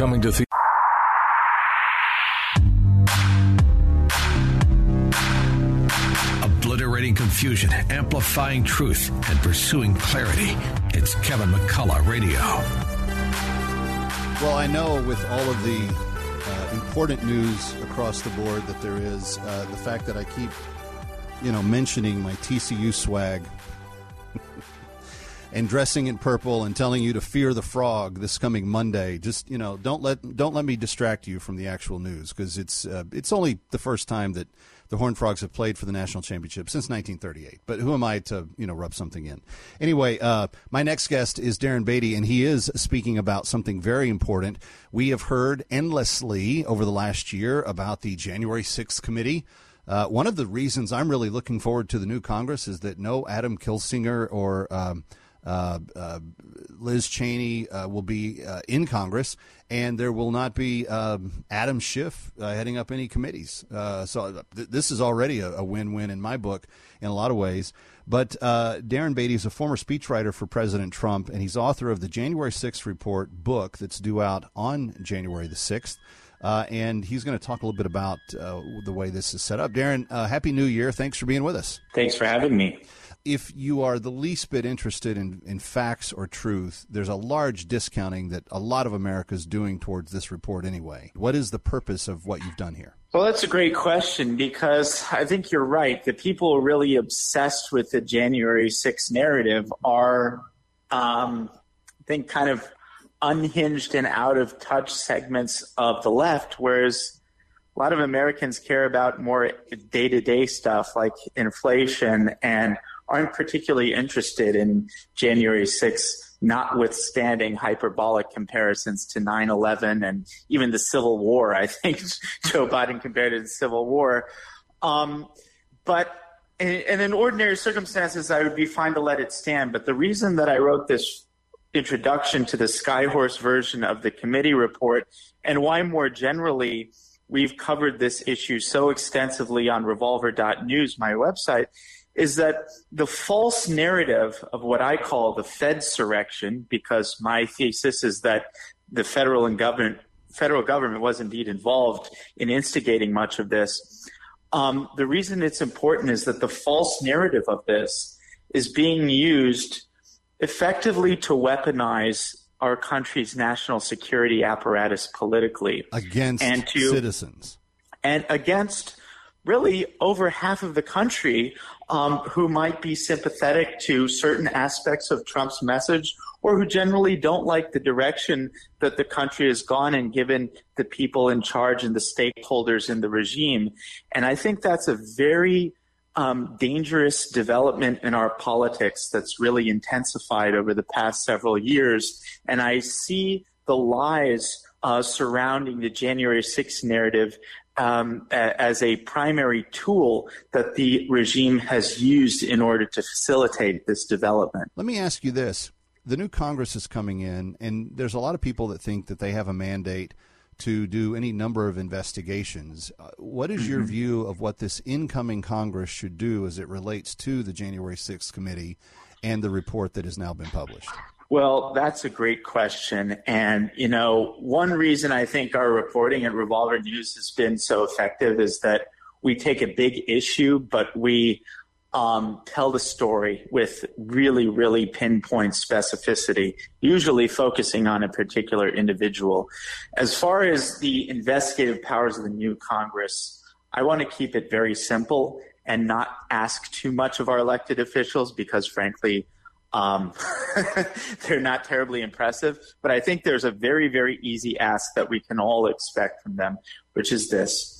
Coming to theaters. Obliterating confusion, amplifying truth, and pursuing clarity. It's Kevin McCullough Radio. Well, I know with all of the uh, important news across the board that there is, uh, the fact that I keep, you know, mentioning my TCU swag and dressing in purple and telling you to fear the frog this coming Monday. Just you know, don't let don't let me distract you from the actual news because it's uh, it's only the first time that the Horned Frogs have played for the national championship since 1938. But who am I to you know rub something in? Anyway, uh, my next guest is Darren Beattie, and he is speaking about something very important. We have heard endlessly over the last year about the January 6th committee. Uh, one of the reasons I'm really looking forward to the new Congress is that no Adam Kinzinger or um, Liz Cheney uh, will be uh, in Congress, and there will not be um, Adam Schiff uh, heading up any committees. Uh, so th- this is already a, a, win-win in my book in a lot of ways. But Darren Beattie is a former speechwriter for President Trump, and he's author of the January 6th report book that's due out on January the 6th. and he's going to talk a little bit about the way this is set up. Darren, Happy New Year. Thanks for being with us. Thanks for having me if you are the least bit interested in, in facts or truth, there's a large discounting that a lot of America is doing towards this report anyway. What is the purpose of what you've done here? Well, that's a great question because I think you're right. The people really obsessed with the January 6th narrative are, um, I think, kind of unhinged and out of touch segments of the left, whereas a lot of Americans care about more day to day stuff like inflation and aren't particularly interested in January 6th, notwithstanding hyperbolic comparisons to 9 11 and even the Civil War. I think Joe Biden compared it to the Civil War. Um, but and in ordinary circumstances, I would be fine to let it stand. But the reason that I wrote this introduction to the Skyhorse version of the committee report and why more generally we've covered this issue so extensively on revolver.news, my website, is that the false narrative of what I call the Fed surrection, because my thesis is that the federal and government federal government was indeed involved in instigating much of this. Um, the reason it's important is that the false narrative of this is being used effectively to weaponize our country's national security apparatus politically against and to, citizens and against really over half of the country um, who might be sympathetic to certain aspects of Trump's message or who generally don't like the direction that the country has gone and given the people in charge and the stakeholders in the regime. And I think that's a very um, dangerous development in our politics that's really intensified over the past several years. And I see the lies uh, surrounding the January 6th narrative um, as a primary tool that the regime has used in order to facilitate this development. Let me ask you this. The new Congress is coming in, and there's a lot of people that think that they have a mandate to do any number of investigations. Uh, what is mm-hmm. your view of what this incoming Congress should do as it relates to the January 6th committee and the report that has now been published? Well, that's a great question. And, you know, one reason I think our reporting at Revolver News has been so effective is that we take a big issue, but we um, tell the story with really, really pinpoint specificity, usually focusing on a particular individual. As far as the investigative powers of the new Congress, I want to keep it very simple and not ask too much of our elected officials because, frankly, um, they're not terribly impressive, but I think there's a very, very easy ask that we can all expect from them, which is this.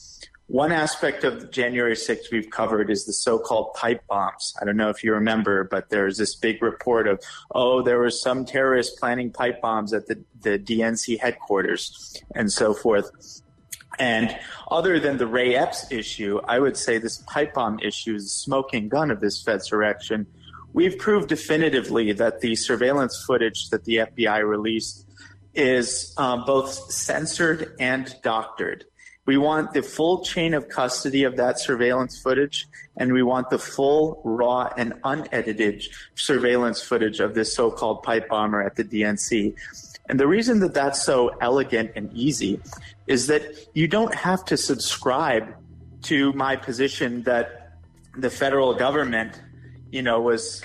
One aspect of January 6th we've covered is the so-called pipe bombs. I don't know if you remember, but there's this big report of, oh, there was some terrorists planning pipe bombs at the, the DNC headquarters and so forth. And other than the Ray Epps issue, I would say this pipe bomb issue is the smoking gun of this Fedsurrection. We've proved definitively that the surveillance footage that the FBI released is um, both censored and doctored. We want the full chain of custody of that surveillance footage, and we want the full, raw, and unedited surveillance footage of this so called pipe bomber at the DNC. And the reason that that's so elegant and easy is that you don't have to subscribe to my position that the federal government, you know, was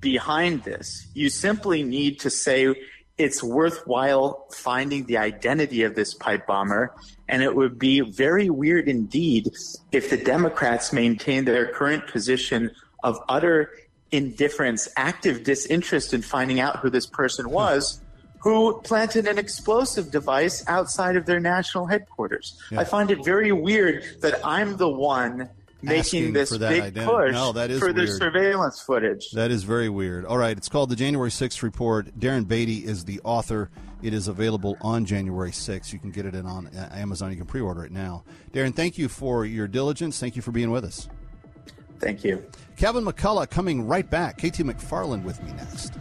behind this. You simply need to say it's worthwhile finding the identity of this pipe bomber. And it would be very weird indeed if the Democrats maintained their current position of utter indifference, active disinterest in finding out who this person hmm. was. Who planted an explosive device outside of their national headquarters? Yeah. I find it very weird that I'm the one making this big identity. push no, that is for weird. the surveillance footage. That is very weird. All right, it's called the January 6th report. Darren Beattie is the author. It is available on January 6th. You can get it in on uh, Amazon. You can pre-order it now. Darren, thank you for your diligence. Thank you for being with us. Thank you. Kevin McCullough coming right back. KT McFarland with me next.